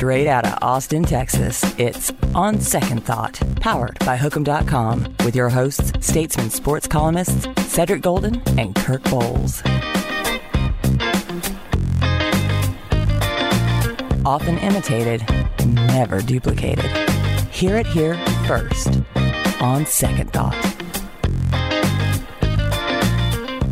Straight out of Austin, Texas, it's On Second Thought, powered by Hook'em.com, with your hosts, statesman sports columnists Cedric Golden and Kirk Bohls. Often imitated, never duplicated. Hear it here first. On Second Thought.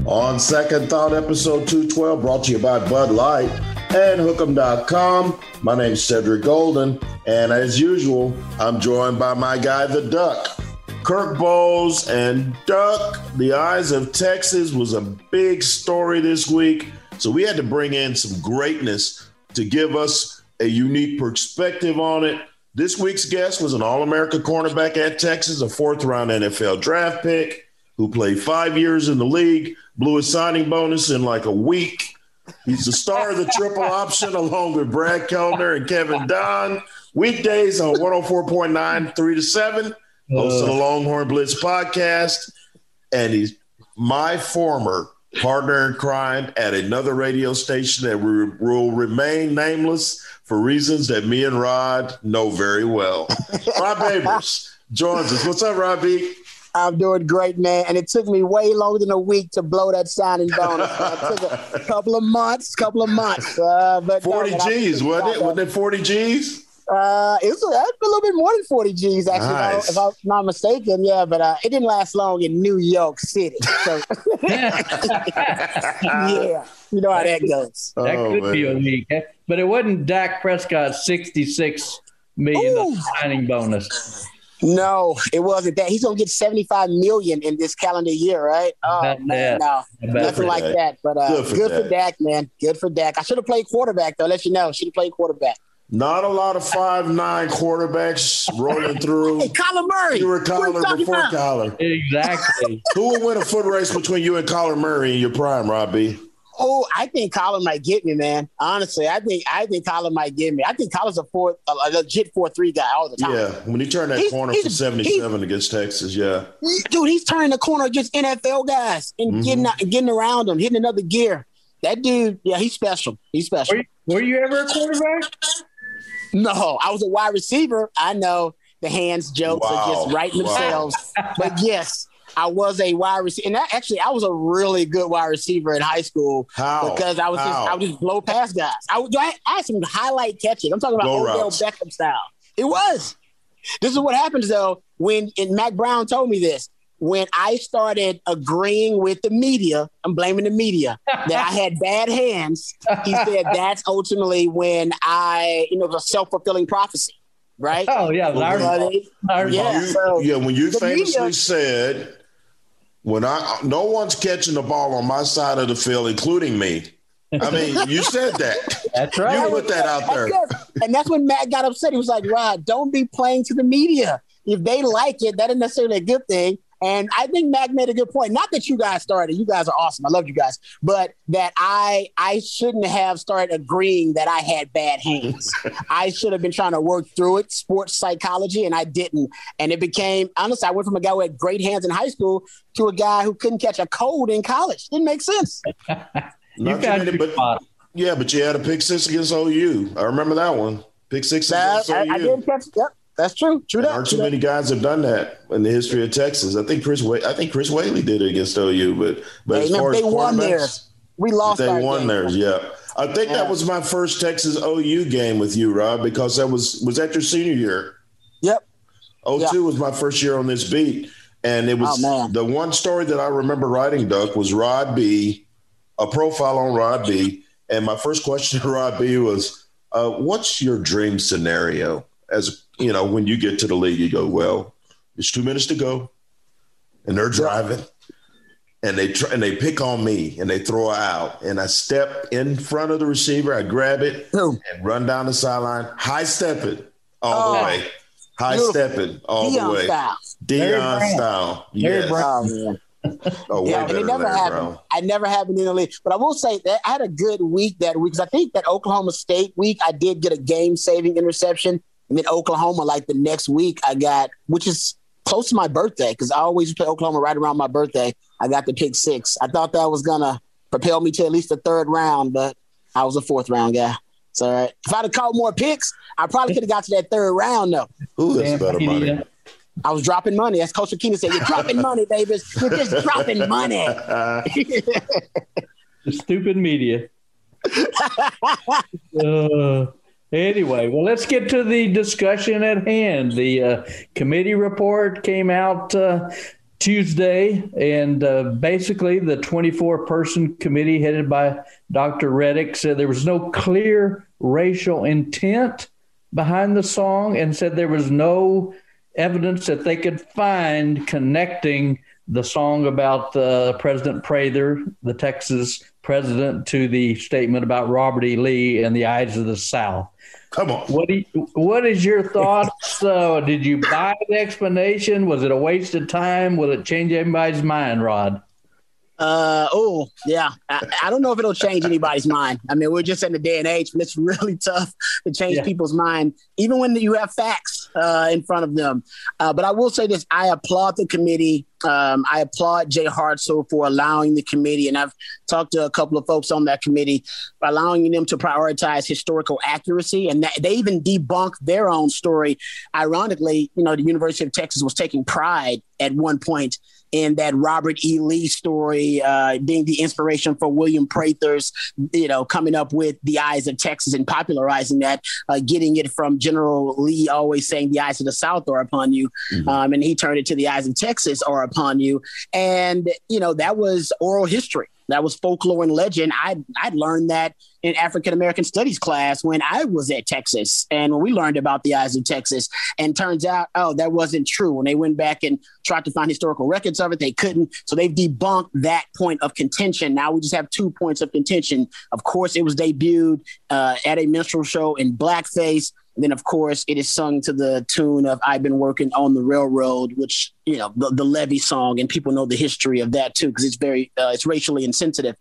On Second Thought, episode 212, brought to you by Bud Light and Hook'em.com. My name's Cedric Golden, and as usual, I'm joined by my guy, the Duck. Kirk Bohls and Duck, the Eyes of Texas was a big story this week. So we had to bring in some greatness to give us a unique perspective on it. This week's guest was an All America cornerback at Texas, a fourth round NFL draft pick who played five years in the league, blew his signing bonus in like a week. He's the star of the triple option along with Brad Kellner and Kevin Don. Weekdays on 104.9, 3 to 7, hosting the uh. Longhorn Blitz podcast. And he's my former partner in crime at another radio station that will remain nameless for reasons that me and Rod know very well. Rod Babers joins us. What's up, Robbie? I'm doing great, man. And it took me way longer than a week to blow that signing bonus. it took a couple of months, couple of months. Uh, but 40 no, G's, wasn't it? Wasn't it 40 G's? Uh, it was a, a, little bit more than 40 G's, actually, nice. if, I, am not mistaken. Yeah, but uh, it didn't last long in New York City. So, yeah, you know how that goes. That oh, could man. be a week. But it wasn't Dak Prescott's 66 million signing bonus. No, it wasn't that. He's gonna get seventy five million in this calendar year, right? Oh Not man, that. no, nothing like that. that. But uh, good, for, good for Dak, man. Good for Dak. I should have played quarterback though. Let you know, should have played quarterback. Not a lot of five nine quarterbacks rolling through. hey, Kyler Murray. You were Kyler before about? Kyler. Exactly. Who would win a foot race between you and Kyler Murray in your prime, Robbie? Oh, I think Colin might get me, man. Honestly, I think I think Colin might get me. I think Colin's a four, a, legit four three guy all the time. Yeah, when he turned that he's, corner he's, for seventy seven against Texas, yeah, dude, he's turning the corner against NFL guys and mm-hmm. getting getting around them, hitting another gear. That dude, yeah, he's special. He's special. Were you, were you ever a quarterback? No, I was a wide receiver. I know the hands jokes wow. are just writing themselves, wow. but yes, I was a wide receiver, and that, actually, I was a really good wide receiver in high school How? because I was How? just I would just blow past guys. I would I, I had some highlight catching. I'm talking about Blow Odell routes. Beckham style. It was. This is what happens though when and Mack Brown told me this. When I started agreeing with the media, I'm blaming the media that I had bad hands. He said that's ultimately when I, you know, it was a self fulfilling prophecy right? Oh yeah, Larry. Larry. yeah, so yeah. When you famously media, said when I no one's catching the ball on my side of the field, including me. I mean, you said that. That's right. You put that out there. And that's when Mack got upset. He was like, Rod, don't be playing to the media. If they like it, that isn't necessarily a good thing. And I think Mack made a good point. Not that you guys started, you guys are awesome. I love you guys, but that I I shouldn't have started agreeing that I had bad hands. I should have been trying to work through it, sports psychology, and I didn't. And it became honestly, I went from a guy who had great hands in high school to a guy who couldn't catch a cold in college. Didn't make sense. you got many, but, yeah, but you had a pick six against OU. I remember that one. Pick six against I, OU. I, I didn't catch. Yep. That's true. True. That. Aren't too many guys have done that in the history of Texas. I think Chris. I think Chris Whaley did it against OU, but but as far they as won theirs. We lost. They won game. theirs. Yeah, I think yeah. that was my first Texas OU game with you, Rob, because that was was that your senior year. Yep. 02 yep. was my first year on this beat, and it was oh, the one story that I remember writing. Duck was Rod B, a profile on Rod B, and my first question to Rod B was, uh, "What's your dream scenario?" As you know, when you get to the league, you go, well, it's two minutes to go, and they're driving, and they try, and they pick on me and they throw her out and I step in front of the receiver, I grab it Boom. and run down the sideline, high stepping all Oh. the way, high Beautiful. stepping all Deion the way, style. Larry Deion Brown. style, Larry yes, Brown. Oh, man. oh, way Yeah, it never Larry happened. Brown. I never happened in the league. But I will say that I had a good week that week because I think that Oklahoma State week I did get a game saving interception. And then Oklahoma, like the next week, I got, which is close to my birthday because I always play Oklahoma right around my birthday. I got the pick six. I thought that was going to propel me to at least the third round, but I was a fourth round guy. So all right. if I'd have caught more picks, I probably could have got to that third round though. Ooh, that's better money. I was dropping money. As Coach Akina said, you're dropping money, babies. You're just dropping money. The stupid media. Uh, anyway, well, let's get to the discussion at hand. The uh, committee report came out uh, Tuesday, and uh, basically, the 24 person committee headed by Dr. Reddick said there was no clear racial intent behind the song and said there was no evidence that they could find connecting the song about uh, President Prather, the Texas president, to the statement about Robert E. Lee and the eyes of the South. Come on. What do you, what is your thoughts? Uh, did you buy the explanation? Was it a waste of time? Will it change anybody's mind, Rod? Uh oh yeah. I, I don't know if it'll change anybody's mind. I mean, we're just in the day and age when it's really tough to change Yeah. people's mind, even when you have facts uh, in front of them. Uh, but I will say this: I applaud the committee. Um, I applaud Jay Hartzell for allowing the committee, and I've talked to a couple of folks on that committee, allowing them to prioritize historical accuracy, and that, they even debunked their own story. Ironically, you know, the University of Texas was taking pride at one point in that Robert E. Lee story, uh, being the inspiration for William Prather's, you know, coming up with the eyes of Texas and popularizing that, uh, getting it from General Lee always saying the eyes of the South are upon you. Um, and he turned it to the eyes of Texas are upon you. And, you know, that was oral history. That was folklore and legend. I I learned that in African American studies class when I was at Texas, and when we learned about the eyes of Texas. And turns out, oh, that wasn't true. When they went back and tried to find historical records of it, they couldn't. So they've debunked that point of contention. Now we just have two points of contention. Of course, it was debuted uh, at a minstrel show in blackface. And then, of course, it is sung to the tune of "I've Been Working on the Railroad," which you know the, the Levee song, and people know the history of that too because it's very uh, it's racially insensitive.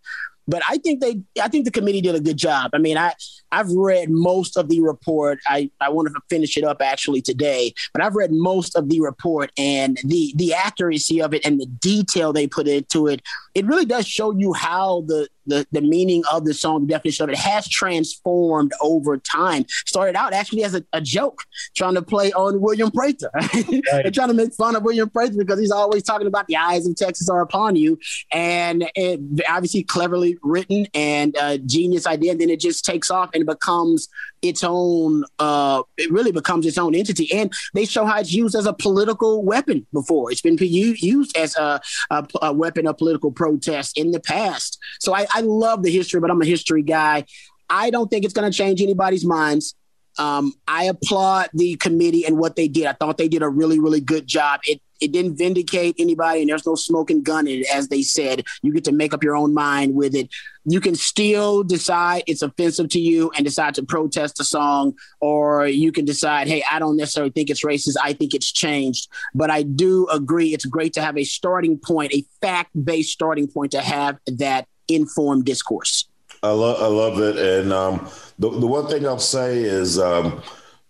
But I think they, I think the committee did a good job. I mean, I I've read most of the report. I I want to finish it up actually today, but I've read most of the report and the the accuracy of it and the detail they put into it. It really does show you how the the, the meaning of the song, the definition of it has transformed over time. Started out actually as a, a joke, trying to play on William Prather. They're trying to make fun of William Prather because he's always talking about the eyes of Texas are upon you. And it obviously cleverly written and uh, genius idea. And then it just takes off and becomes its own, uh, it really becomes its own entity. And they show how it's used as a political weapon before. It's been used as a, a, a weapon of political protest in the past. So I, I love the history, but I'm a history guy. I don't think it's going to change anybody's minds. Um, I applaud the committee and what they did. I thought they did a really, really good job. It it didn't vindicate anybody, and there's no smoking gun in it, as they said. You get to make up your own mind with it. You can still decide it's offensive to you and decide to protest the song, or you can decide, hey, I don't necessarily think it's racist. I think it's changed. But I do agree it's great to have a starting point, a fact based starting point to have that informed discourse. I love I love it, and um, the the one thing I'll say is um,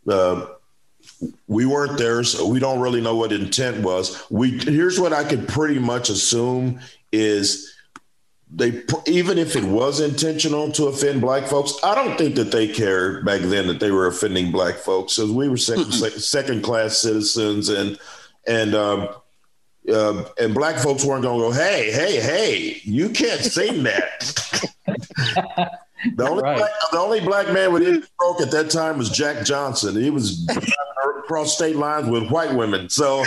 uh, we weren't there, so we don't really know what intent was. We here's what I could pretty much assume is they even if it was intentional to offend black folks, I don't think that they cared back then that they were offending black folks, because we were 2nd second class citizens, and and um, uh, and black folks weren't going to go, hey, hey, hey, you can't sing that. the only Right. black, the only black man with any stroke at that time was Jack Johnson. He was across state lines with white women, so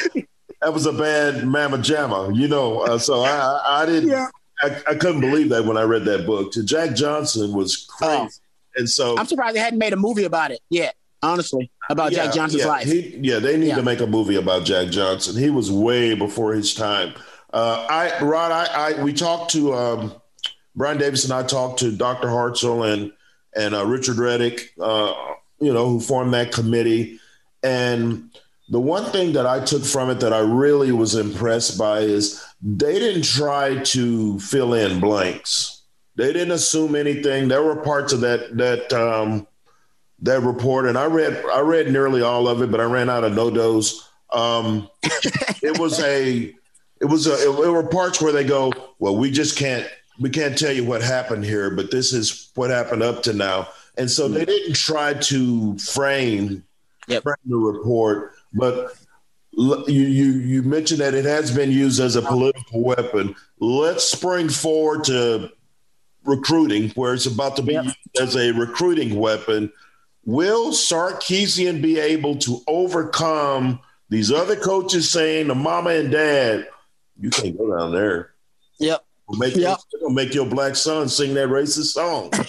that was a bad mamma jamma, you know. Uh, so I, I, I didn't, Yeah. I, I couldn't believe that when I read that book. Jack Johnson was crazy, Oh. and so I'm surprised they hadn't made a movie about it yet, honestly, about Jack Johnson's yeah, life. He, yeah, they need Yeah. to make a movie about Jack Johnson. He was way before his time. Uh, I Rod, I, I we talked to um, Brian Davis and I talked to Dr. Hartzell and and uh, Richard Reddick, uh, you know, who formed that committee. And the one thing that I took from it that I really was impressed by is they didn't try to fill in blanks. They didn't assume anything. There were parts of that that um, that report, and I read I read nearly all of it, but I ran out of NoDoz. Um, it was a it was a it, it were parts where they go, well, we just can't we can't tell you what happened here, but this is what happened up to now. And so they didn't try to frame, Yep. frame the report, but you, you you mentioned that it has been used as a political weapon. Let's spring forward to recruiting, where it's about to be Yep. used as a recruiting weapon. Will Sarkisian be able to overcome these other coaches saying to mama and dad, "You can't go down there"? Yep. Make, your, make your black son sing that racist song.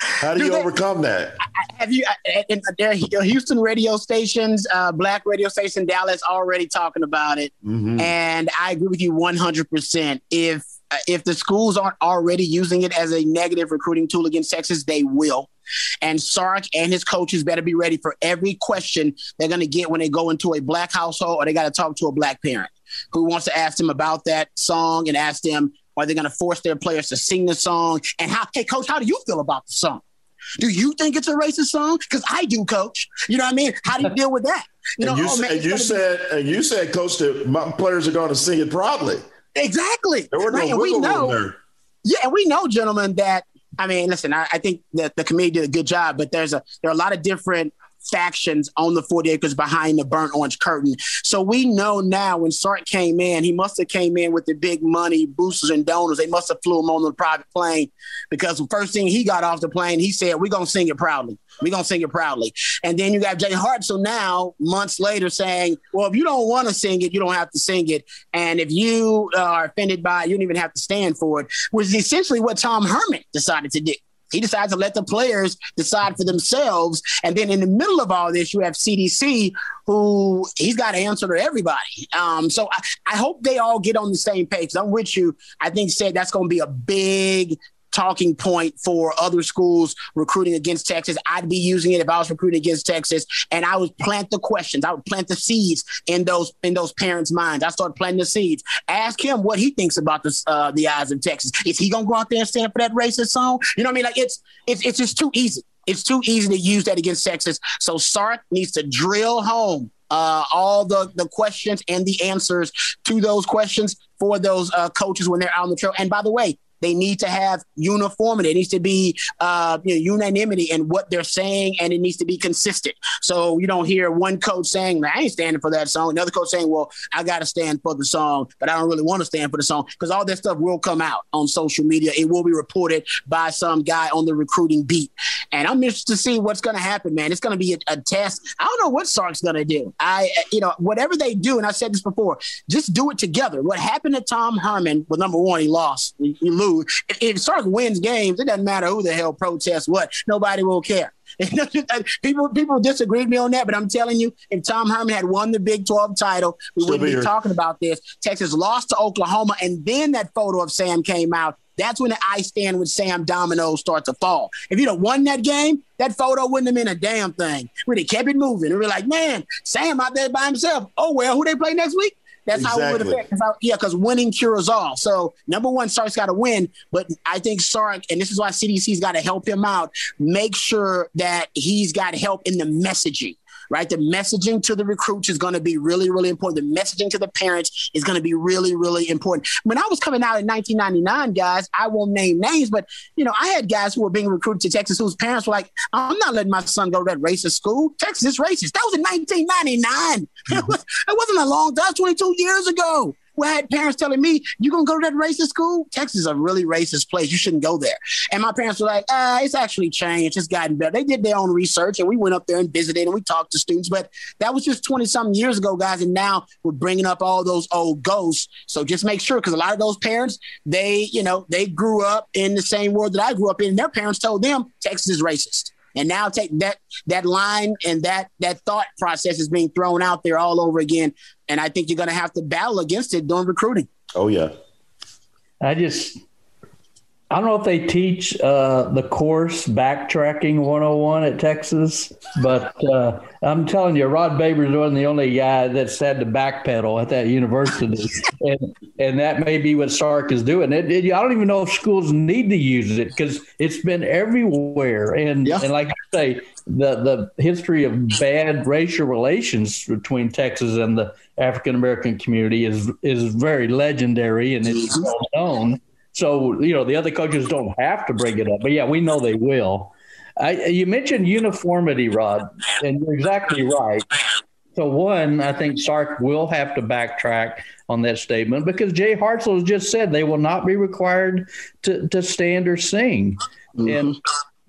How do you overcome that? Have you? uh, there, Houston radio stations, uh, black radio station, Dallas, already talking about it, Mhm. and I agree with you one hundred percent. If uh, if the schools aren't already using it as a negative recruiting tool against Texas, they will. And Sark and his coaches better be ready for every question they're going to get when they go into a black household or they got to talk to a black parent who wants to ask them about that song and ask them are they going to force their players to sing the song? And how hey coach how do you feel about the song? Do you think it's a racist song? Because i do coach. You know what i mean? How do you deal with that? You know and you, oh, said, man, and you gonna be- said, and you said, coach, that my players are going to sing it proudly. exactly. There were Right, no and we know. Yeah, and we know, gentlemen, that I mean, listen, I, I think that the committee did a good job, but there's a there are a lot of different factions on the 40 acres behind the burnt orange curtain. So we know now when Sark came in, he must have came in with the big money boosters and donors. They must have flew him on the private plane because the first thing he got off the plane, he said, We're gonna sing it proudly. We're gonna sing it proudly. And then you got Jay Hart. So now, months later, saying, Well, if you don't want to sing it, you don't have to sing it. And if you uh, are offended by it, you don't even have to stand for it, which is essentially what Tom Herman decided to do. He decides to let the players decide for themselves. And then in the middle of all this, you have CDC, who he's got to answer to everybody. Um, so I, I hope they all get on the same page. I'm with you. I think said that's going to be a big talking point for other schools recruiting against Texas. I'd be using it if I was recruiting against Texas, and I would plant the questions. I would plant the seeds in those in those parents' minds. I start planting the seeds. Ask him what he thinks about the uh, the eyes of Texas. Is he gonna go out there and stand for that racist song? You know what I mean? Like it's it's it's just too easy. It's too easy to use that against Texas. So Sark needs to drill home uh, all the the questions and the answers to those questions for those uh, coaches when they're out on the trail. And by the way, they need to have uniformity. It needs to be uh, you know, unanimity in what they're saying, and it needs to be consistent. So you don't hear one coach saying, "I ain't standing for that song," another coach saying, "Well, I got to stand for the song, but I don't really want to stand for the song," because all that stuff will come out on social media. It will be reported by some guy on the recruiting beat, and I'm interested to see what's going to happen, man. It's going to be a, a test. I don't know what Sark's going to do. I, you know, whatever they do, and I said this before, just do it together. What happened to Tom Herman? Well, number one, he lost. He, he lose. If, if Sark wins games, it doesn't matter who the hell protests what. Nobody will care. Uh, people people disagree with me on that, but I'm telling you, if Tom Herman had won the Big 12 title, we Still wouldn't be talking about this. Texas lost to Oklahoma, and then that photo of Sam came out. That's when the I stand with Sam dominoes start to fall. If you'd have won that game, that photo wouldn't have been a damn thing. We'd have kept it moving. And we're like, man, Sam out there by himself. Oh well, who they play next week? That's how it would affect. affect. 'cause I- yeah, because winning cures all. So number one, Sark's got to win, but I think Sark, and this is why CDC's got to help him out. Make sure that he's got help in the messaging. Right, the messaging to the recruits is going to be really, really important. The messaging to the parents is going to be really, really important. When I was coming out in 1999, guys, I won't name names, but you know, I had guys who were being recruited to Texas whose parents were like, "I'm not letting my son go to that racist school. Texas is racist." That was in 1999. It, was, it wasn't a long time. 22 years ago. We had parents telling me, "You gonna go to that racist school? Texas is a really racist place. You shouldn't go there." And my parents were like, "Ah, it's actually changed. It's gotten better." They did their own research, and we went up there and visited, and we talked to students. But that was just 20 something years ago, guys. And now we're bringing up all those old ghosts. So just make sure, because a lot of those parents, they, you know, they grew up in the same world that I grew up in. And their parents told them Texas is racist. And now take that that line and that that thought process is being thrown out there all over again. And I think you're going to have to battle against it during recruiting. Oh yeah. I just I don't know if they teach uh, the course backtracking 101 at Texas, but uh, I'm telling you, Rod Babers wasn't the only guy that's had to backpedal at that university, and and that may be what Sark is doing. It, it, I don't even know if schools need to use it because it's been everywhere, and yeah. and like I say, the the history of bad racial relations between Texas and the African American community is is very legendary and it's well known. So, you know, the other coaches don't have to bring it up, but yeah, we know they will. I, you mentioned uniformity, Rod, and you're exactly right. So, one, I think Sark will have to backtrack on that statement because Jay Hartzell has just said they will not be required to, to stand or sing. Mm-hmm. And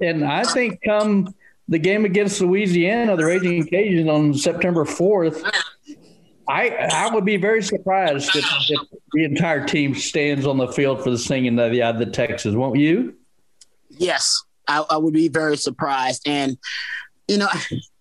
and I think come the game against Louisiana, the Raging Cajuns on September 4th, I I would be very surprised if, if, the entire team stands on the field for the singing of the of the Texas. Won't you? Yes, I, I would be very surprised, and you know,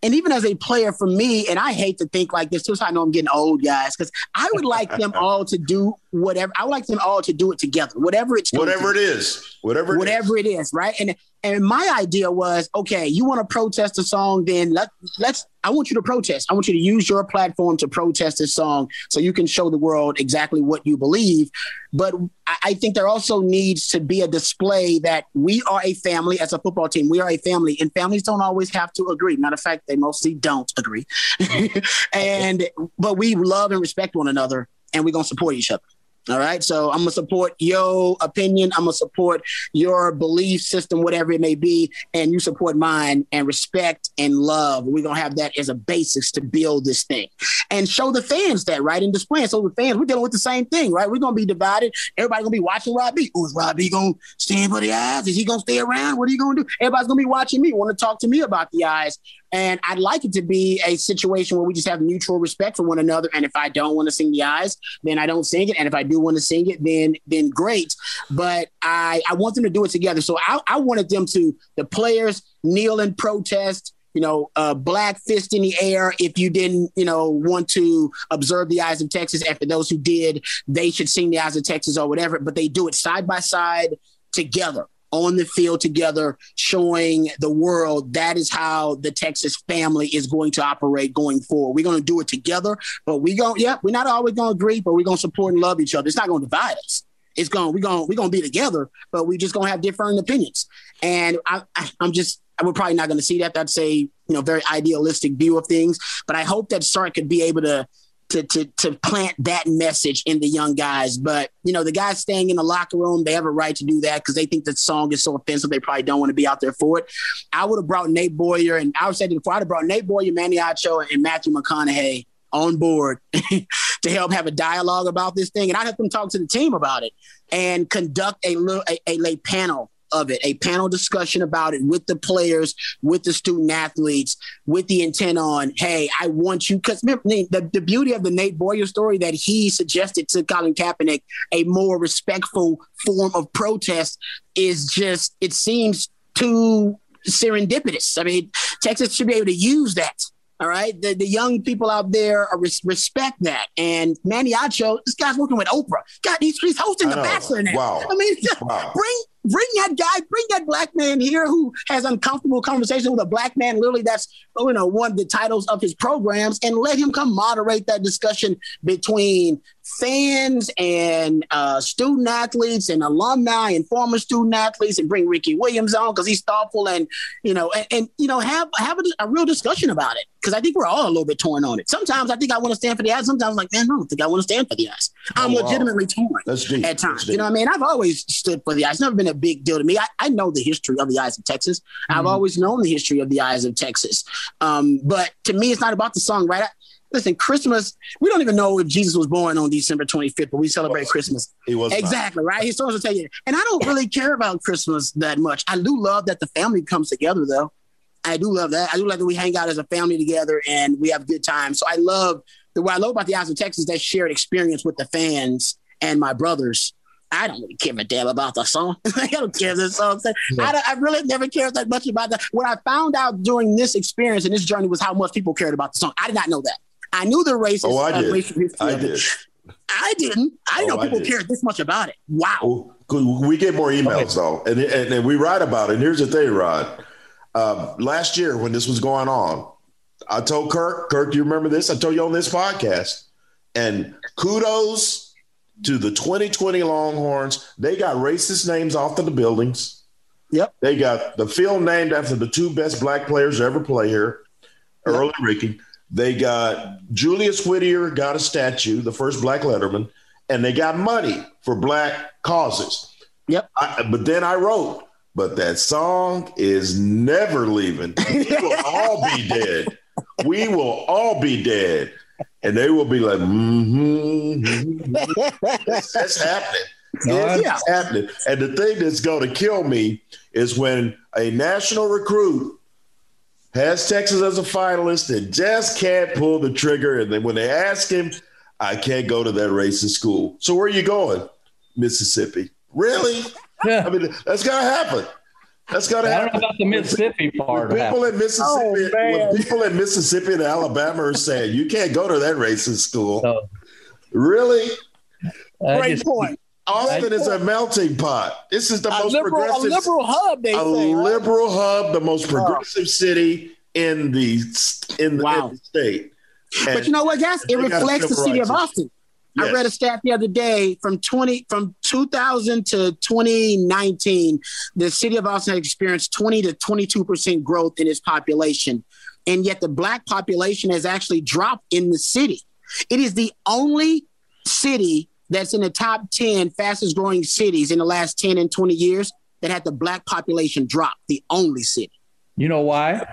and even as a player for me, and I hate to think like this too, so I know I'm getting old, guys, because I would like them all to do whatever. I would like them all to do it together, whatever it's whatever it is, whatever it whatever is. it is, right? And and my idea was, okay, you want to protest a song, then let let's. I want you to protest. I want you to use your platform to protest this song, so you can show the world exactly what you believe. But I think there also needs to be a display that we are a family as a football team. We are a family, and families don't always have to agree. Matter of fact, they mostly don't agree. and but we love and respect one another, and we're gonna support each other. All right. So I'm gonna support your opinion. I'm gonna support your belief system, whatever it may be, and you support mine and respect and love. We're gonna have that as a basis to build this thing and show the fans that, right? And display. So the fans, we're dealing with the same thing, right? We're gonna be divided. Everybody gonna be watching Rod B. Who's Rod B gonna stand for the eyes? Is he gonna stay around? What are you gonna do? Everybody's gonna be watching me, want to talk to me about the eyes. And I'd like it to be a situation where we just have mutual respect for one another. And if I don't want to sing the eyes, then I don't sing it. And if I do want to sing it, then then great. But I I want them to do it together. So I, I wanted them to the players kneel and protest you know, uh, black fist in the air if you didn't, you know, want to observe the eyes of Texas. For those who did, they should sing the eyes of Texas or whatever. But they do it side by side together on the field together, showing the world that is how the Texas family is going to operate going forward. We're going to do it together, but we going, yeah, we're not always going to agree, but we're going to support and love each other. It's not going to divide us. It's going, we're going, we're going to be together, but we're just going to have different opinions. And I, I, I'm just, we're probably not going to see that. That's a, you know, very idealistic view of things, but I hope that Sark could be able to to, to, to plant that message in the young guys. But, you know, the guys staying in the locker room, they have a right to do that because they think the song is so offensive. They probably don't want to be out there for it. I would have brought Nate Boyer, and I was saying before, I'd have brought Nate Boyer, Manny Acho, and Matthew McConaughey on board to help have a dialogue about this thing. And I'd have them talk to the team about it and conduct a little a, a, a panel of it, a panel discussion about it with the players, with the student athletes, with the intent on, hey, I want you, because the, the beauty of the Nate Boyer story that he suggested to Colin Kaepernick a more respectful form of protest is just, it seems too serendipitous. I mean, Texas should be able to use that all right. The, the young people out there are res- respect that. And Manny Acho, this guy's working with Oprah. God, he's, he's hosting The Bachelor now. Wow. I mean, wow. bring bring that guy, bring that black man here who has uncomfortable conversation with a black man. Literally, that's you know one of the titles of his programs, and let him come moderate that discussion between fans and uh, student athletes and alumni and former student athletes, and bring Ricky Williams on because he's thoughtful and you know and, and you know have have a, a real discussion about it because I think we're all a little bit torn on it. Sometimes I think I want to stand for the eyes. Sometimes I'm like, man, I don't think I want to stand for the eyes. I'm oh, wow. legitimately torn That's deep. at times. You know what I mean? I've always stood for the eyes. It's never been a big deal to me. I, I know the history of the eyes of Texas. Mm-hmm. I've always known the history of the eyes of Texas. Um, but to me, it's not about the song, right? I, listen, Christmas, we don't even know if Jesus was born on December 25th, but we celebrate Christmas. He was exactly not. right. He's supposed to tell you. And I don't really care about Christmas that much. I do love that the family comes together, though. I do love that. I do like that we hang out as a family together and we have good times. So I love the what I love about the Eyes of Texas that shared experience with the fans and my brothers I don't really give a damn about the song. I don't care the song. Yeah. I, I, really never cared that much about that. What I found out during this experience and this journey was how much people cared about the song. I did not know that. I knew the racist. Oh, I uh, did. I did. I didn't. I didn't oh, know people cared this much about it. Wow. we get more emails though, and, and, and we write about it. And here's the thing, Rod. Um, last year when this was going on, I told Kirk, Kirk, do you remember this? I told you on this podcast. And kudos to the 2020 Longhorns. They got racist names off of the buildings. Yep. They got the field named after the two best black players to ever play here, yep. Earl and Ricky. They got Julius Whittier got a statue, the first black letterman, and they got money for black causes. Yep. I, but then I wrote, but that song is never leaving. We will all be dead. We will all be dead. And they will be like, mm-hmm, mm-hmm. That's, that's, happening. It's yeah. happening. And the thing that's going to kill me is when a national recruit has Texas as a finalist and just can't pull the trigger. And then when they ask him, I can't go to that racist school. So where are you going? Mississippi. Really? Yeah. I mean, that's gonna happen. That's gonna happen. I don't know about the Mississippi part. When people in Mississippi, oh, when people in Mississippi and Alabama are saying you can't go to that racist school. No. Really? Great just, point. Austin is a melting pot. This is the a most liberal, progressive, a liberal hub. They a say, liberal hub, the most progressive city in the in the, wow. in the state. And but you know what, guys? It reflects the city of Austin. Yes. I read a stat the other day from 20 from 2000 to 2019, the city of Austin experienced 20 to 22 percent growth in its population, and yet the black population has actually dropped in the city. It is the only city that's in the top 10 fastest growing cities in the last 10 and 20 years that had the black population drop. The only city. You know why?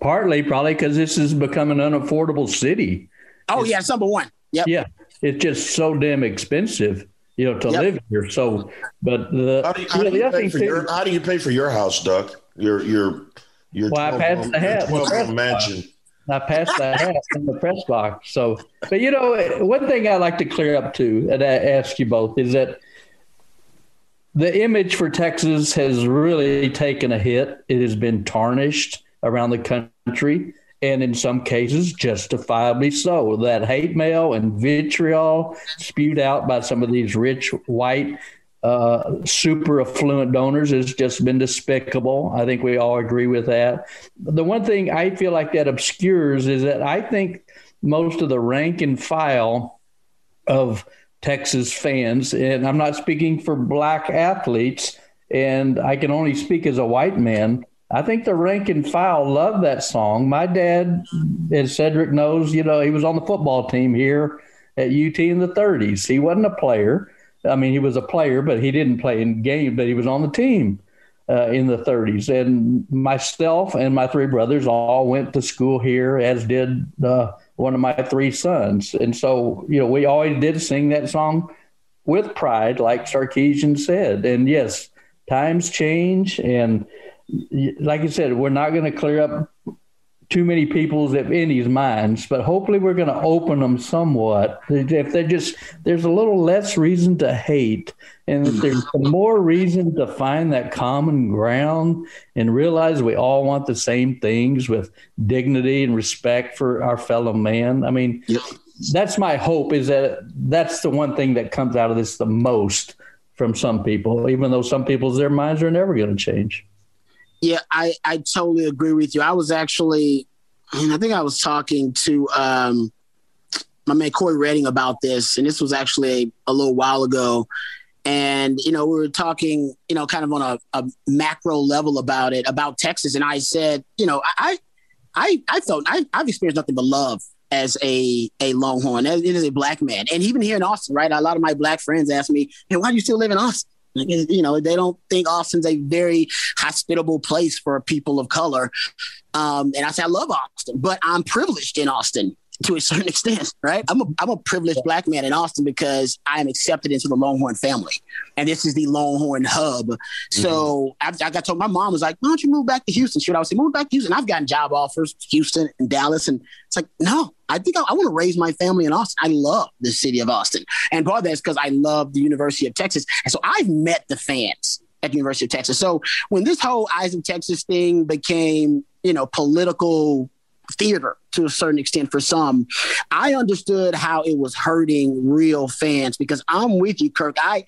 Partly, probably because this has become an unaffordable city. Oh it's, yeah, number one. Yep. Yeah, it's just so damn expensive, you know, to yep. live here. So, but the how do you, how do you pay for too, your how do you pay for your house, Duck? Your your your well, I passed the hat. Twelve mansion. I passed that hat in the press box. So, but you know, one thing I like to clear up too, and I ask you both, is that the image for Texas has really taken a hit. It has been tarnished around the country and in some cases justifiably so. That hate mail and vitriol spewed out by some of these rich white uh, super affluent donors has just been despicable. I think we all agree with that. The one thing I feel like that obscures is that I think most of the rank and file of Texas fans, and I'm not speaking for black athletes, and I can only speak as a white man I think the rank and file love that song. My dad, as Cedric knows, you know, he was on the football team here at UT in the 30s. He wasn't a player. I mean, he was a player, but he didn't play in game, but he was on the team uh, in the 30s. And myself and my three brothers all went to school here, as did uh, one of my three sons. And so, you know, we always did sing that song with pride, like Sarkisian said. And yes, times change and – like I said, we're not going to clear up too many people's if any's minds, but hopefully we're going to open them somewhat. If they're just there's a little less reason to hate, and if there's more reason to find that common ground and realize we all want the same things with dignity and respect for our fellow man. I mean, yep. that's my hope. Is that that's the one thing that comes out of this the most from some people, even though some people's their minds are never going to change. Yeah, I, I totally agree with you. I was actually, and I think I was talking to um, my man Cory Redding about this, and this was actually a, a little while ago. And, you know, we were talking, you know, kind of on a, a macro level about it, about Texas. And I said, you know, I, I, I felt I, I've experienced nothing but love as a a Longhorn, as, as a black man, and even here in Austin, right? A lot of my black friends ask me, "Hey, why do you still live in Austin?" You know, they don't think Austin's a very hospitable place for people of color. Um, and I say I love Austin, but I'm privileged in Austin. To a certain extent, right? I'm a I'm a privileged black man in Austin because I am accepted into the Longhorn family, and this is the Longhorn hub. Mm-hmm. So I, I got told my mom was like, "Why don't you move back to Houston?" Should I was say, "Move back to Houston." I've gotten job offers, Houston and Dallas, and it's like, no, I think I, I want to raise my family in Austin. I love the city of Austin, and part of that is because I love the University of Texas, and so I've met the fans at the University of Texas. So when this whole Eyes of Texas thing became, you know, political theater to a certain extent for some. I understood how it was hurting real fans because I'm with you, Kirk. I,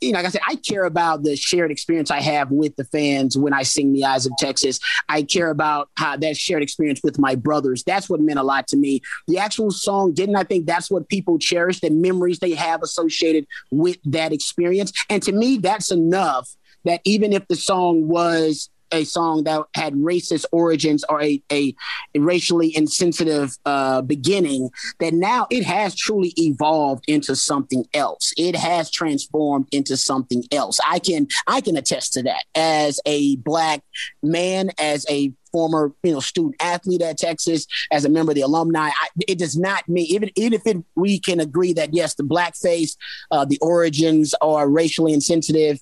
you know, like I said, I care about the shared experience I have with the fans when I sing The Eyes of Texas. I care about how that shared experience with my brothers. That's what meant a lot to me. The actual song didn't. I think that's what people cherish, the memories they have associated with that experience. And to me, that's enough that even if the song was a song that had racist origins or a, a, racially insensitive uh, beginning, that now it has truly evolved into something else. It has transformed into something else. I can I can attest to that as a black man, as a former you know student athlete at Texas, as a member of the alumni. I, it does not mean even even if it, we can agree that yes, the blackface, uh, the origins are racially insensitive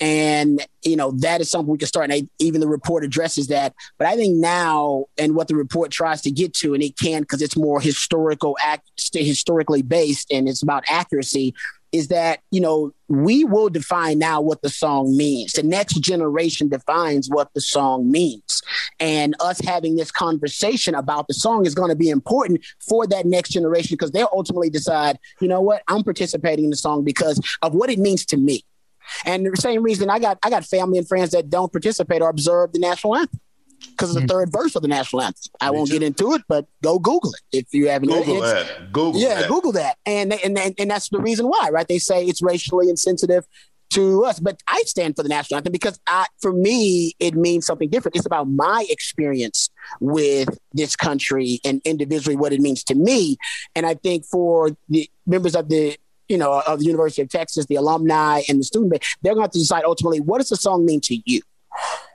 and, you know, that is something we can start. And even the report addresses that. But I think now, and what the report tries to get to, and it can because it's more historical, act, historically based, and it's about accuracy, is that, you know, we will define now what the song means. The next generation defines what the song means. And us having this conversation about the song is going to be important for that next generation because they'll ultimately decide, you know what, I'm participating in the song because of what it means to me. And the same reason I got I got family and friends that don't participate or observe the national anthem because it's the mm-hmm. third verse of the national anthem. I won't get into it, but go Google it if you haven't. Google that. Google yeah, that. Google that, and, and and and that's the reason why, right? They say it's racially insensitive to us, but I stand for the national anthem because I, for me, it means something different. It's about my experience with this country and individually what it means to me, and I think for the members of the you know, of the University of Texas, the alumni and the student base, they're going to have to decide ultimately what does the song mean to you,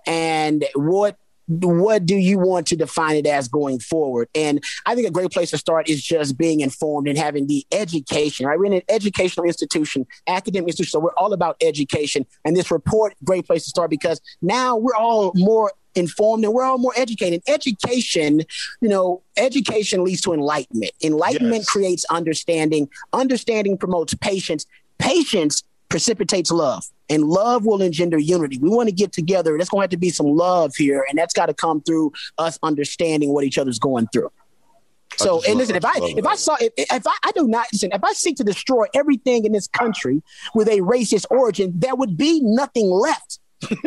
and what what do you want to define it as going forward? And I think a great place to start is just being informed and having the education, right? We're in an educational institution, academic institution, so we're all about education. And this report, great place to start because now we're all more informed and we're all more educated. Education, you know, education leads to enlightenment. Enlightenment yes. creates understanding. Understanding promotes patience. Patience precipitates love, and love will engender unity. We want to get together. There's going to have to be some love here, and that's got to come through us understanding what each other's going through. So, and listen, if I if I saw if, if I, I do not listen, if I seek to destroy everything in this country with a racist origin, there would be nothing left.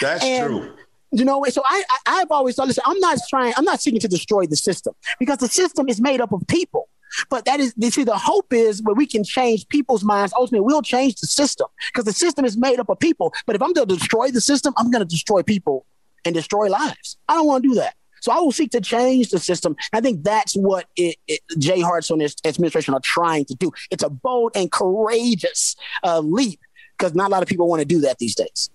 That's and, true. You know, so I, I have always thought, listen, I'm not trying, I'm not seeking to destroy the system because the system is made up of people. But that is, you see, the hope is where we can change people's minds. Ultimately, we'll change the system because the system is made up of people. But if I'm going to destroy the system, I'm going to destroy people and destroy lives. I don't want to do that. So I will seek to change the system. I think that's what it, it, Jay Hartzell and his administration are trying to do. It's a bold and courageous uh, leap because not a lot of people want to do that these days.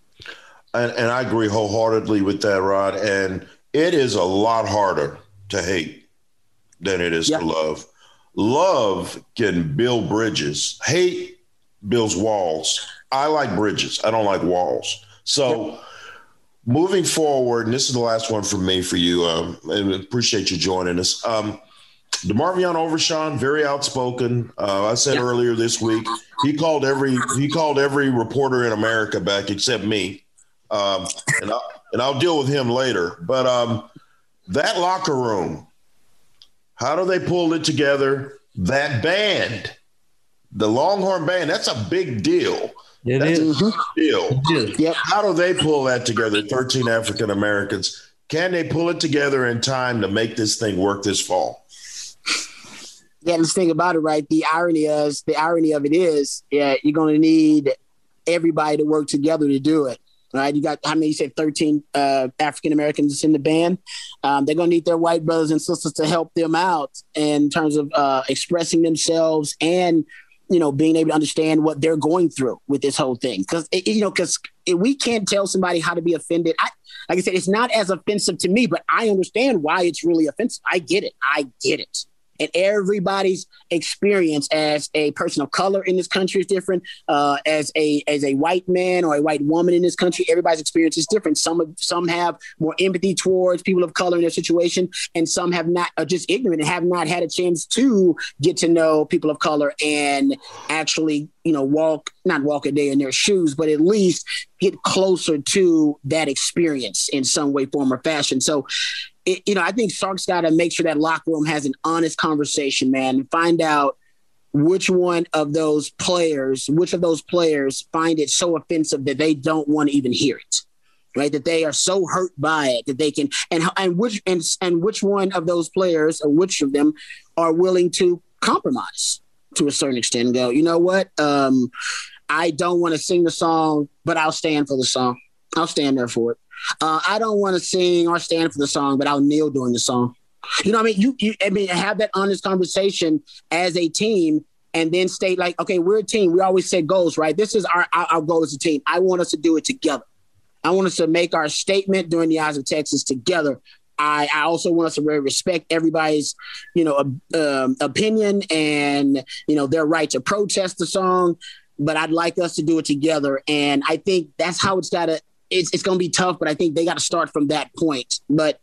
And, and I agree wholeheartedly with that, Rod. And it is a lot harder to hate than it is yep. to love. Love can build bridges. Hate builds walls. I like bridges. I don't like walls. So yep. moving forward, and this is the last one for me for you, um, and appreciate you joining us. Um, DeMarvion Overshown, very outspoken. Uh, I said yep. earlier this week, he called every he called every reporter in America back except me um, and, I'll, and I'll deal with him later. But um, that locker room, how do they pull it together? That band, the Longhorn band, that's a big deal. It that's is. a big deal. Yep. How do they pull that together? 13 African Americans. Can they pull it together in time to make this thing work this fall? Yeah, let's think about it, right? The irony is the irony of it is, yeah, you're going to need everybody to work together to do it right? You got how many? You said thirteen uh, African Americans in the band. Um, they're to need their white brothers and sisters to help them out in terms of uh, expressing themselves and you know, being able to understand what they're going through with this whole thing. Because you know, because we can't tell somebody how to be offended. I, like I said, it's not as offensive to me, but I understand why it's really offensive. I get it. I get it and everybody's experience as a person of color in this country is different. Uh, as a as a white man or a white woman in this country, everybody's experience is different. Some some have more empathy towards people of color in their situation, and some have not are just ignorant and have not had a chance to get to know people of color and actually you know walk not walk a day in their shoes, but at least get closer to that experience in some way, form, or fashion. So it, you know, I think Sark's got to make sure that locker room has an honest conversation, man, and find out which one of those players, which of those players find it so offensive that they don't want to even hear it, right? That they are so hurt by it that they can, and and which and and which one of those players or which of them are willing to compromise to a certain extent and go, you know what? Um, I don't want to sing the song, but I'll stand for the song. I'll stand there for it. Uh, I don't want to sing or stand for the song, but I'll kneel during the song. You know what I mean? You, you, I mean, have that honest conversation as a team and then state like, okay, we're a team. We always set goals, right? This is our, our, our goal as a team. I want us to do it together. I want us to make our statement during the Eyes of Texas together. I, I also want us to really respect everybody's, you know, um, opinion and you know their right to protest the song. But I'd like us to do it together, and I think that's how it's got to it's, it's going to be tough, but I think they got to start from that point. But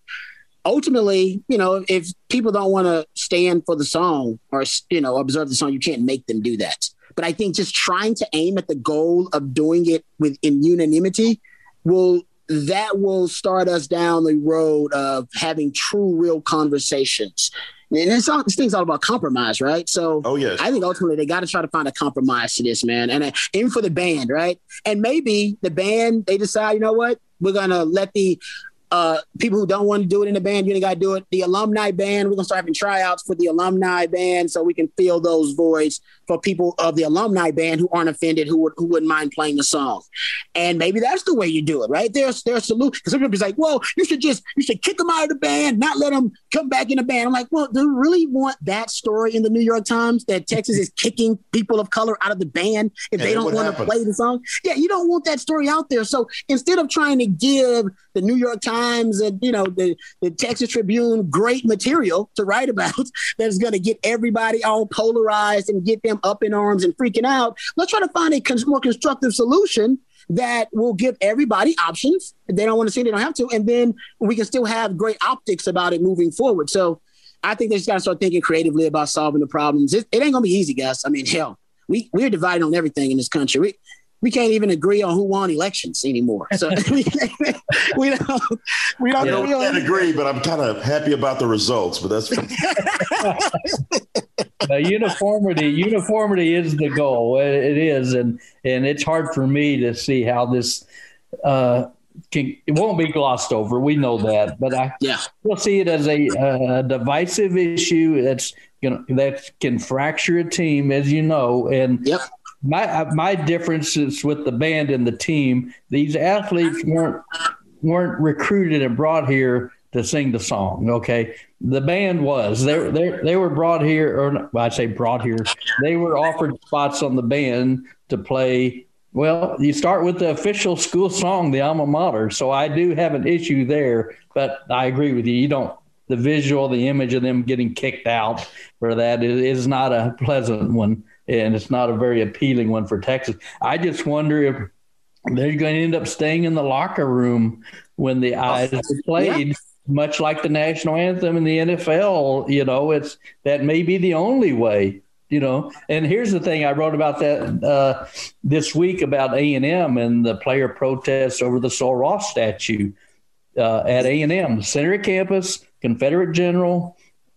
ultimately, you know, if people don't want to stand for the song or, you know, observe the song, you can't make them do that. But I think just trying to aim at the goal of doing it with in unanimity will that will start us down the road of having true, real conversations and it's all, this thing's all about compromise, right? So, oh yes, I think ultimately they got to try to find a compromise to this, man, and uh, aim for the band, right? And maybe the band they decide, you know what, we're gonna let the uh, people who don't want to do it in the band, you ain't got to do it. The alumni band, we're gonna start having tryouts for the alumni band so we can fill those voids for people of the alumni band who aren't offended, who would who wouldn't mind playing the song. And maybe that's the way you do it, right? There's there's a solution because some people's like, well, you should just you should kick them out of the band, not let them come back in the band. I'm like, well, do you really want that story in the New York Times that Texas is kicking people of color out of the band if they don't want to play the song? Yeah, you don't want that story out there. So instead of trying to give the New York Times and you know the, the Texas Tribune great material to write about that's going to get everybody all polarized and get them up in arms and freaking out. Let's try to find a more constructive solution that will give everybody options. They don't want to see it, they don't have to. And then we can still have great optics about it moving forward. So I think they just got to start thinking creatively about solving the problems. It, it ain't going to be easy, guys. I mean, hell, we, we're divided on everything in this country. We, we can't even agree on who won elections anymore. So we, we don't we don't yeah. really can't agree, but I'm kind of happy about the results. But that's uniformity. Uniformity is the goal. It is, and and it's hard for me to see how this. Uh, can, it won't be glossed over. We know that, but I yeah. still see it as a, a divisive issue that's you know that can fracture a team, as you know. And yep my uh, my differences with the band and the team. These athletes weren't weren't recruited and brought here to sing the song. Okay, the band was they they they were brought here, or I say brought here. They were offered spots on the band to play. Well, you start with the official school song, the alma mater. So I do have an issue there, but I agree with you. You don't the visual, the image of them getting kicked out for that is not a pleasant one and it's not a very appealing one for Texas. I just wonder if they're going to end up staying in the locker room when the eyes are played. Yeah. Much like the national anthem in the NFL, you know, it's that may be the only way you know and here's the thing i wrote about that uh, this week about a&m and the player protests over the Sul Ross statue uh, at a&m center campus confederate general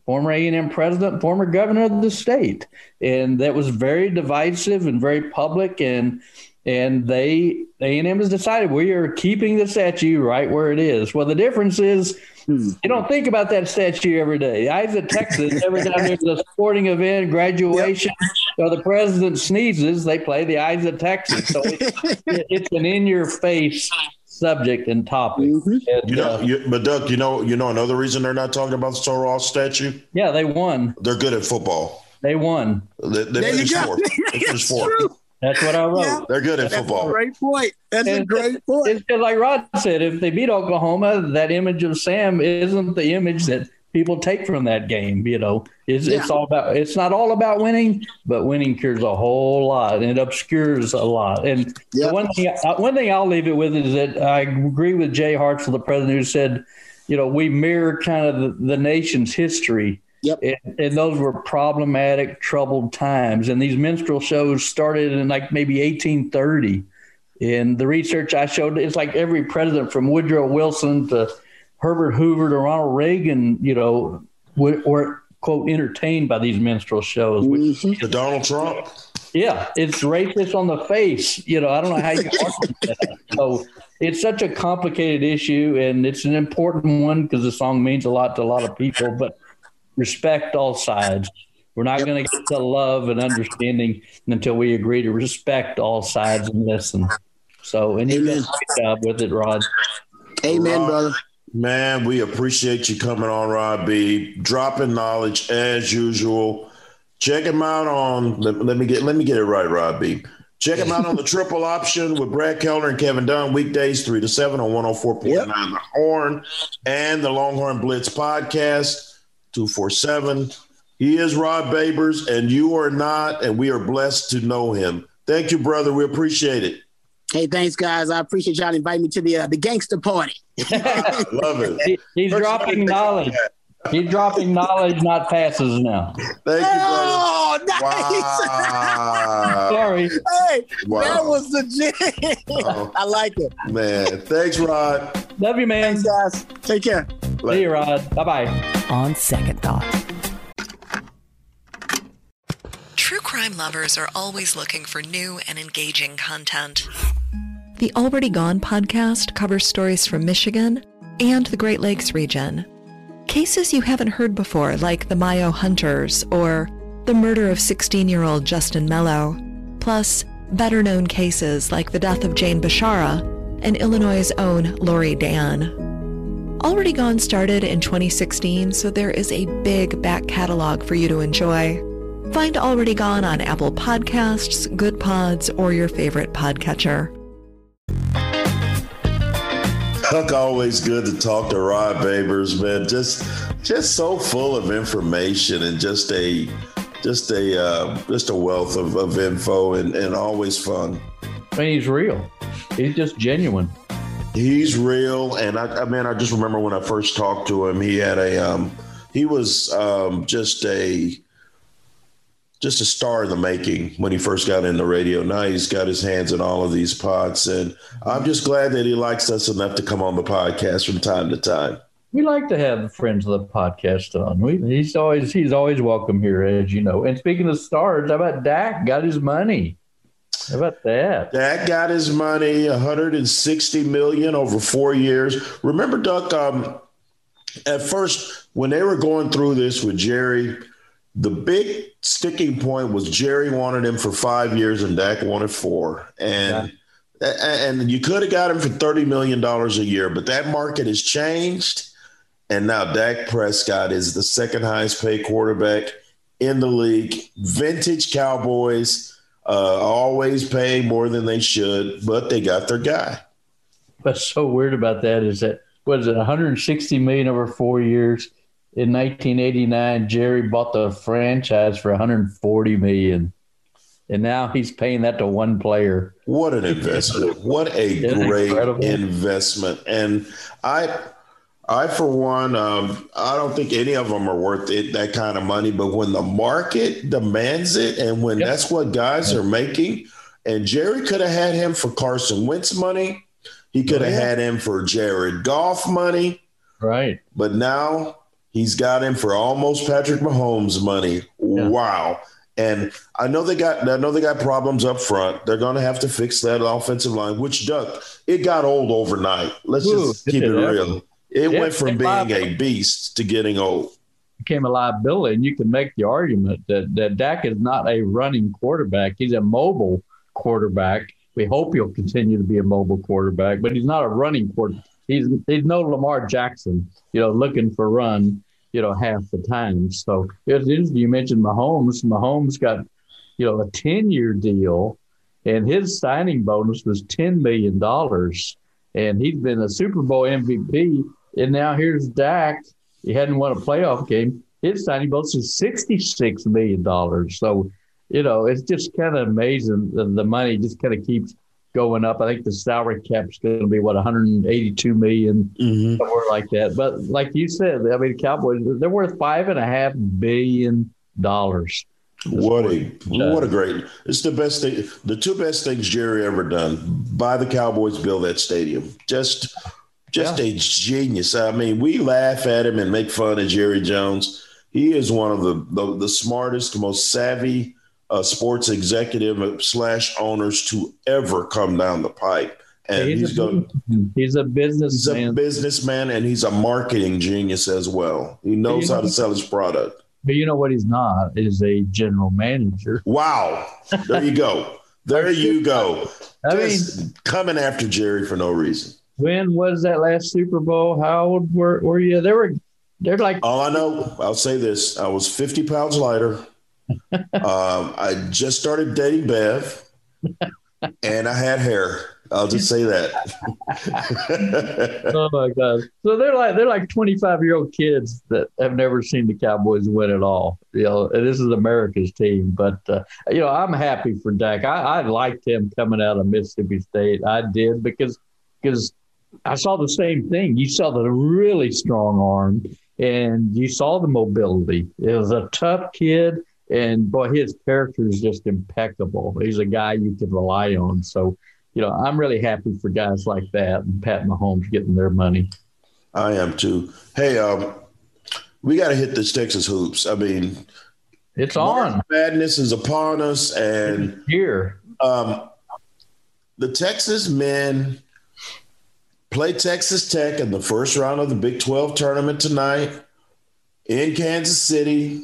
former A&M president, former governor of the state, and that was very divisive and very public. And and they A&M has decided we are keeping the statue right where it is. Well, the difference is hmm. you don't think about that statue every day. I was at Texas every time there's a sporting event, graduation, yep. or the president sneezes, they play the Eyes of Texas. So it's, it's an in your face subject and topic. Mm-hmm. And, you know, uh, you, but Doug, you know, you know another reason they're not talking about the Sul Ross statue. Yeah, they won. They're good at football. They won. They, they There you finished go. fourth. They finished It's fourth. true. That's what I wrote. Yeah. They're good at That's a football. great point. That's a great point. It's just like Rod said, if they beat Oklahoma, that image of Sam isn't the image that people take from that game. You know, it's, it's all about. It's not all about winning, but winning cures a whole lot, and it obscures a lot. And Yeah. the one thing, uh, one thing I'll leave it with is that I agree with Jay Hartzell, the president, who said, you know, we mirror kind of the, the nation's history. Yep. And, and those were problematic, troubled times. And these minstrel shows started in like maybe 1830. And the research I showed, it's like every president from Woodrow Wilson to Herbert Hoover to Ronald Reagan, you know, were, were quote entertained by these minstrel shows. Which, mm-hmm. To Donald Trump. yeah, it's racist on the face. You know, I don't know how you can argue that. So it's such a complicated issue, and it's an important one because the song means a lot to a lot of people. But respect all sides. We're not going to get to love and understanding until we agree to respect all sides and listen. So, and you did a Amen. great job with it, Rod. Amen, Rod, brother. Man, we appreciate you coming on, Rod B. Dropping knowledge as usual. Check him out on. Let, let me get let me get it right, Rod B. Check him out on the triple option with Brad Kellner and Kevin Dunn weekdays three to seven on one hundred four point nine the Horn and the Longhorn Blitz podcast two four seven. He is Rod Babers, and you are not, and we are blessed to know him. Thank you, brother. We appreciate it. Hey, thanks, guys. I appreciate y'all inviting me to the uh, the gangster party. Love it. He, he's First dropping knowledge. He's dropping knowledge, not passes now. Thank you, brother. Oh, nice. Wow. Sorry. hey, Wow. that was legit. Oh. I like it. Man, thanks, Rod. Love you, man. Thanks, guys. Take care. See you, Rod. Bye bye. On second thought. True crime lovers are always looking for new and engaging content. The Already Gone podcast covers stories from Michigan and the Great Lakes region. Cases you haven't heard before, like the Mayo Hunters or the murder of 16 year old Justin Mello, plus better known cases like the death of Jane Bashara and Illinois' own Lori Dan. Already Gone started in 2016, so there is a big back catalog for you to enjoy. Find Already Gone on Apple Podcasts, Good Pods, or your favorite podcatcher. Huck, always good to talk to Rod Babers, man. Just, just so full of information and just a, just a, uh, just a wealth of, of info and, and always fun. I mean, he's real. He's just genuine. He's real, and I, I mean, I just remember when I first talked to him, he had a, um, he was um, just a, just a star in the making when he first got in the radio. Now he's got his hands in all of these pots, and I'm just glad that he likes us enough to come on the podcast from time to time. We like to have friends of the podcast on. We, he's always he's always welcome here, as you know. And speaking of stars, how about Dak got his money? How about that? Dak got his money, 160 million over four years. Remember, Duck, um, at first when they were going through this with Jerry, the big sticking point was Jerry wanted him for five years and Dak wanted four. And and you could have got him for $30 million a year, but that market has changed. And now Dak Prescott is the second highest paid quarterback in the league. Vintage Cowboys uh, always pay more than they should, but they got their guy. What's so weird about that is that was it 160 million over four years. In 1989, Jerry bought the franchise for 140 million, and now he's paying that to one player. What an investment! What a Isn't great incredible? investment! And I, I for one, um, I don't think any of them are worth it that kind of money. But when the market demands it, and when Yep. that's what guys are making, and Jerry could have had him for Carson Wentz money, he could have Oh, yeah. had him for Jared Goff money, Right. but now he's got him for almost Patrick Mahomes money. Wow. And I know they got I know they got problems up front. They're going to have to fix that offensive line, which duck it got old overnight. Let's Ooh, just keep it it real. It Yeah, went from being a beast to getting old. became a liability. And you can make the argument that, that Dak is not a running quarterback. He's a mobile quarterback. We hope he'll continue to be a mobile quarterback, but he's not a running quarterback. He's he's no Lamar Jackson, you know, looking for run. You know, half the time. So it's interesting. You mentioned Mahomes. Mahomes got, you know, a 10 year deal, and his signing bonus was $10 million. And he's been a Super Bowl MVP. And now here's Dak. He hadn't won a playoff game. His signing bonus is $66 million. So, you know, it's just kind of amazing. The, the money just kind of keeps going up. I think the salary cap is going to be what 182 million, mm-hmm. somewhere like that. But like you said, I mean, Cowboys they're worth five and a half billion dollars. What a what a great! It's the best thing. The two best things Jerry ever done: buy the Cowboys, build that stadium. Just just yeah. a genius. I mean, we laugh at him and make fun of Jerry Jones. He is one of the the, the smartest, most savvy uh, sports executive slash owners to ever come down the pipe. And he's, he's, a, he's a businessman. He's a businessman and he's a marketing genius as well. He knows how to sell his product. But you know what he's not is a general manager. Wow. There you go. There you go. I Just mean, coming after Jerry for no reason. When was that last Super Bowl? How old were, were you? They were they're like all I know, I'll say this. I was 50 pounds lighter um, I just started dating Bev, and I had hair. I'll just say that. oh my god! So they're like they're like twenty five year old kids that have never seen the Cowboys win at all. You know, this is America's team, but uh, you know I'm happy for Dak. I, I liked him coming out of Mississippi State. I did because because I saw the same thing. You saw the really strong arm, and you saw the mobility. It was a tough kid and boy, his character is just impeccable. He's a guy you can rely on. So, you know, I'm really happy for guys like that and Pat Mahomes getting their money. I am too. Hey, um, we got to hit this Texas hoops. I mean, it's on. Madness is upon us, and here. Um, the Texas men play Texas Tech in the first round of the Big 12 tournament tonight in Kansas City.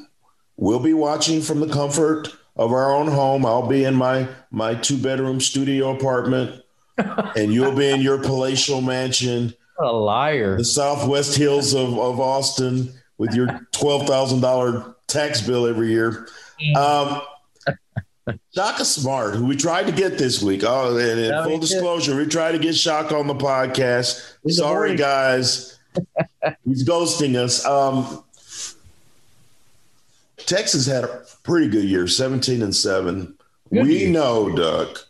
We'll be watching from the comfort of our own home. I'll be in my my two bedroom studio apartment, and you'll be in your palatial mansion. A liar. The Southwest Hills of, of Austin with your twelve thousand dollar tax bill every year. Um, Shaka Smart, who we tried to get this week. Oh, and in full disclosure, we tried to get Shaka on the podcast. He's Sorry, guys. He's ghosting us. Um, Texas had a pretty good year, 17 and 7. Good we year. know, Duck,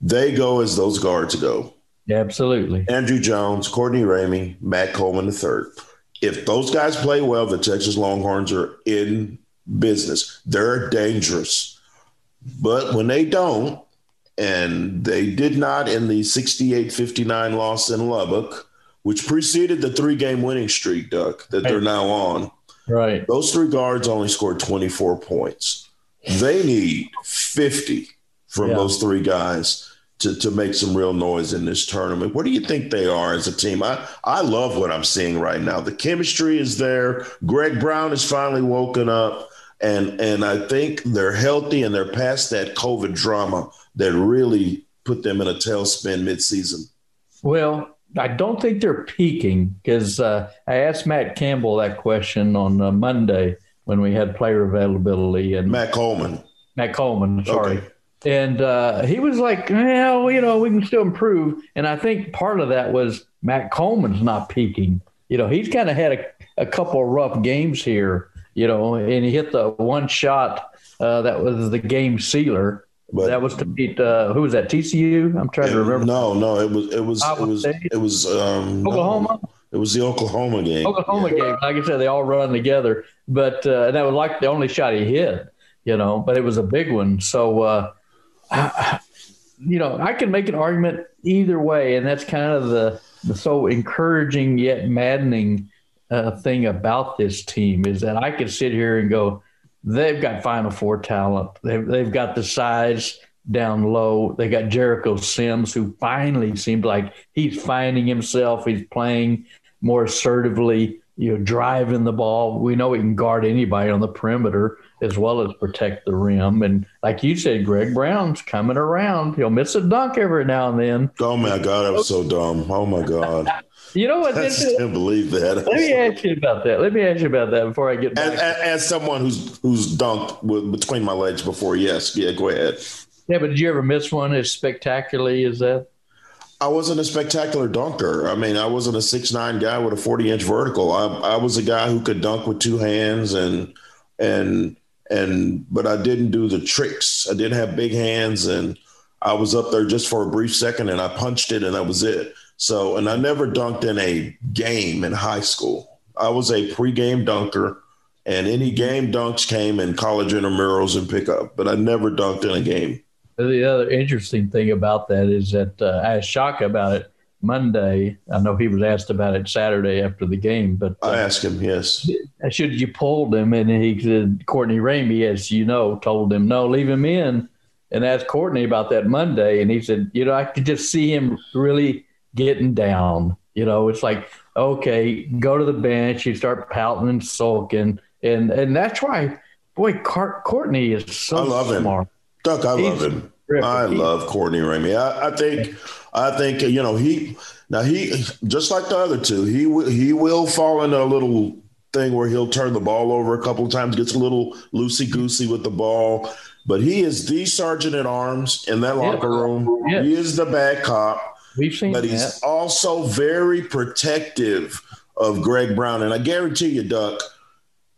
they go as those guards go. absolutely. Andrew Jones, Courtney Ramey, Matt Coleman III. If those guys play well, the Texas Longhorns are in business. They're dangerous. But when they don't, and they did not in the 68 59 loss in Lubbock, which preceded the three game winning streak, Duck, that they're now on. Right. Those three guards only scored 24 points. They need 50 from yeah. those three guys to, to make some real noise in this tournament. What do you think they are as a team? I, I love what I'm seeing right now. The chemistry is there. Greg Brown has finally woken up. And and I think they're healthy and they're past that COVID drama that really put them in a tailspin midseason. Well, I don't think they're peaking because uh, I asked Matt Campbell that question on uh, Monday when we had player availability and Matt Coleman. Matt Coleman, sorry. Okay. And uh, he was like, well, you know, we can still improve. And I think part of that was Matt Coleman's not peaking. You know, he's kind of had a, a couple of rough games here, you know, and he hit the one shot uh, that was the game sealer. But that was to beat uh, who was that? TCU. I'm trying it, to remember. No, no, it was it was it was it was um, Oklahoma. No, it was the Oklahoma game. Oklahoma yeah. game. Like I said, they all run together. But uh, that was like the only shot he hit. You know, but it was a big one. So, uh, I, you know, I can make an argument either way, and that's kind of the the so encouraging yet maddening uh, thing about this team is that I could sit here and go, they've got Final Four talent. They've, they've got the size down low. They got Jericho Sims, who finally seemed like he's finding himself. He's playing more assertively. you know, driving the ball. We know he can guard anybody on the perimeter as well as protect the rim. And like you said, Greg Brown's coming around. He'll miss a dunk every now and then. Oh my God, I was so dumb. Oh my God. You know what? I just can't believe that. Let me ask you about that. Let me ask you about that before I get back. As, as someone who's who's dunked with, between my legs before, yes, yeah, go ahead. Yeah, but did you ever miss one as spectacularly as that? I wasn't a spectacular dunker. I mean, I wasn't a six nine guy with a forty inch vertical. I, I was a guy who could dunk with two hands and and and but I didn't do the tricks. I didn't have big hands, and I was up there just for a brief second, and I punched it, and that was it. So, and I never dunked in a game in high school. I was a pregame dunker, and any game dunks came in college intramurals and pickup, but I never dunked in a game. The other interesting thing about that is that uh, I asked Shaka about it Monday. I know he was asked about it Saturday after the game, but uh, I asked him, yes. Should you pulled him? And he said, Courtney Ramey, as you know, told him, no, leave him in. And asked Courtney about that Monday. And he said, you know, I could just see him really getting down. You know, it's like, okay, go to the bench, you start pouting and sulking. And and that's why, boy, Car- Courtney is so I love smart. him. Duck, I He's love him. terrific. I love Courtney Ramey. I, I think, I think you know he now he just like the other two. He will he will fall into a little thing where he'll turn the ball over a couple of times, gets a little loosey goosey with the ball. But he is the sergeant at arms in that locker room. Yeah. He is the bad cop. We've seen but that. he's also very protective of Greg Brown. And I guarantee you, Duck,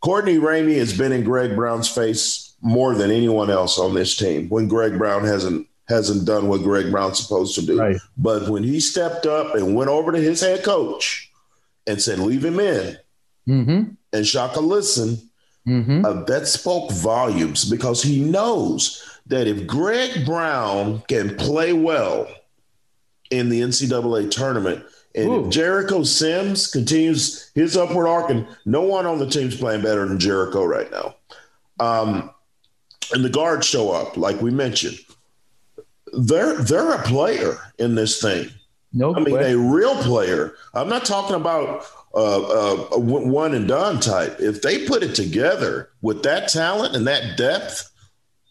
Courtney Ramey has been in Greg Brown's face more than anyone else on this team when Greg Brown hasn't hasn't done what Greg Brown's supposed to do. Right. But when he stepped up and went over to his head coach and said, leave him in, Mm-hmm. and Shaka listened, Mm-hmm. uh, that spoke volumes because he knows that if Greg Brown can play well in the NCAA tournament, and Ooh. if Jericho Sims continues his upward arc, and no one on the team's playing better than Jericho right now, um, and the guards show up, like we mentioned, they're they're a player in this thing. No I mean, question. a real player. I'm not talking about uh, uh, a w- one and done type. If they put it together with that talent and that depth,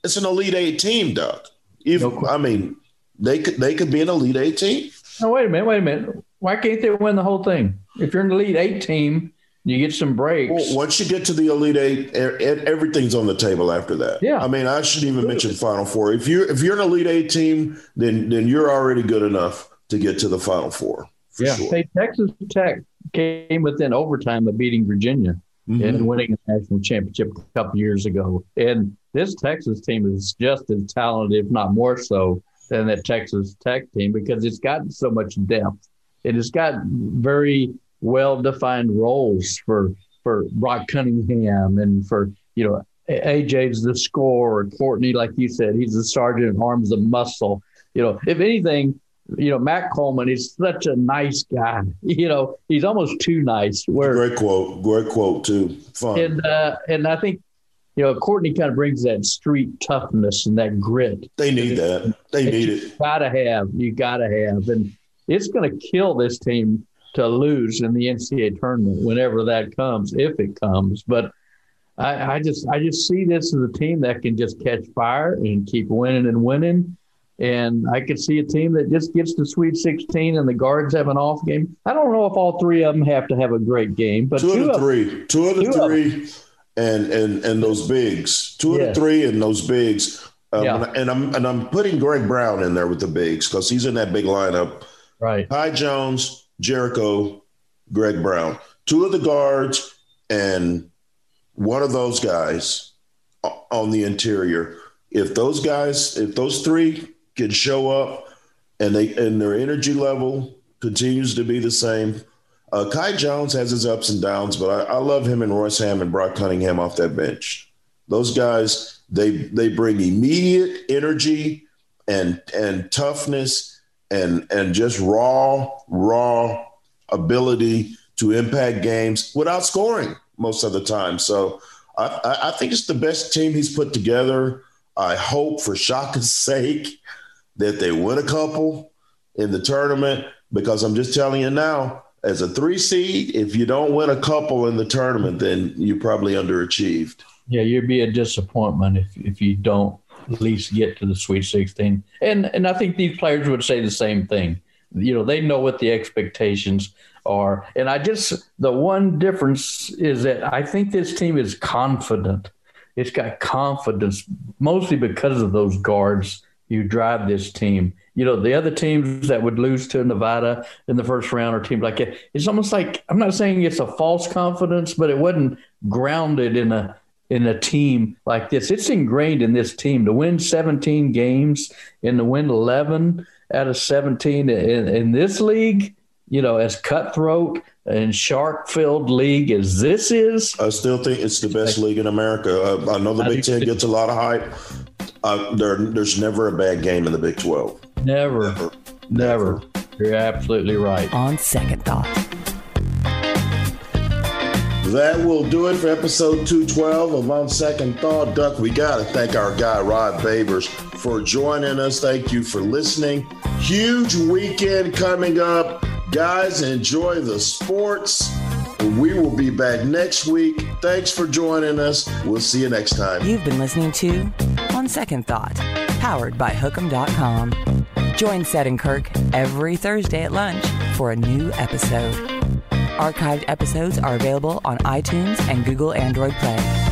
it's an elite eight team, Doug. If, No. I mean, they could they could be an elite eight team. No, wait a minute, wait a minute. Why can't they win the whole thing? If you're in the lead eight team, you get some breaks. Well, once you get to the elite eight, everything's on the table after that. Yeah. I mean, I shouldn't even mention Final Four. If you're if you're an elite eight team, then then you're already good enough to get to the Final Four. Yeah. sure. Hey, Texas Tech came within overtime of beating Virginia Mhm. and winning a national championship a couple years ago. And this Texas team is just as talented, if not more so, than that Texas Tech team because it's got so much depth. and it's got very well defined roles for for Brock Cunningham and for you know AJ's the scorer, Courtney, like you said, he's the sergeant at arms, the muscle. You know, if anything, you know, Matt Coleman is such a nice guy. You know, he's almost too nice. Where Great quote. Great quote too. Fun. and uh, and I think you know Courtney kind of brings that street toughness and that grit. they need that. They need you it. Gotta have. You gotta have, and it's going to kill this team to lose in the NCAA tournament whenever that comes, if it comes. But I, I just I just see this as a team that can just catch fire and keep winning and winning. And I could see a team that just gets to Sweet 16 and the guards have an off game. I don't know if all three of them have to have a great game, but Two of the three. Two of the two of three, and and and those bigs. Two of the three and those bigs. Um, Yeah. and I'm and I'm putting Greg Brown in there with the bigs because he's in that big lineup. right. Kai Jones, Jericho, Greg Brown. Two of the guards and one of those guys on the interior. If those guys, if those three can show up and they and their energy level continues to be the same. Uh, Kai Jones has his ups and downs, but I, I love him and Royce Hamm and Brock Cunningham off that bench. Those guys, they they bring immediate energy and and toughness and and just raw raw ability to impact games without scoring most of the time. So I, I- think it's the best team he's put together. I hope for Shaka's sake that they win a couple in the tournament because I'm just telling you now, as a three seed, if you don't win a couple in the tournament, then you probably underachieved. Yeah, you'd be a disappointment if if you don't at least get to the Sweet 16. And and I think these players would say the same thing. You know, they know what the expectations are. And I just the one difference is that I think this team is confident. It's got confidence mostly because of those guards you drive this team. You know, the other teams that would lose to Nevada in the first round or teams like it, it's almost like I'm not saying it's a false confidence, but it wasn't grounded in a in a team like this. It's ingrained in this team to win 17 games and to win 11 out of 17 in, in this league, you know, as cutthroat and shark filled league as this is. I still think it's the best league in America. Uh, I know the Big Ten gets a lot of hype. Uh, there, there's never a bad game in the Big 12. Never. Never. never. You're absolutely right. On second thought. That will do it for episode 212 of On Second Thought. Duck, we got to thank our guy, Rod Babers, for joining us. Thank you for listening. Huge weekend coming up. Guys, enjoy the sports. We will be back next week. Thanks for joining us. We'll see you next time. You've been listening to On Second Thought, powered by Hook'em.com. Join Seth and Kirk every Thursday at lunch for a new episode. Archived episodes are available on iTunes and Google Android Play.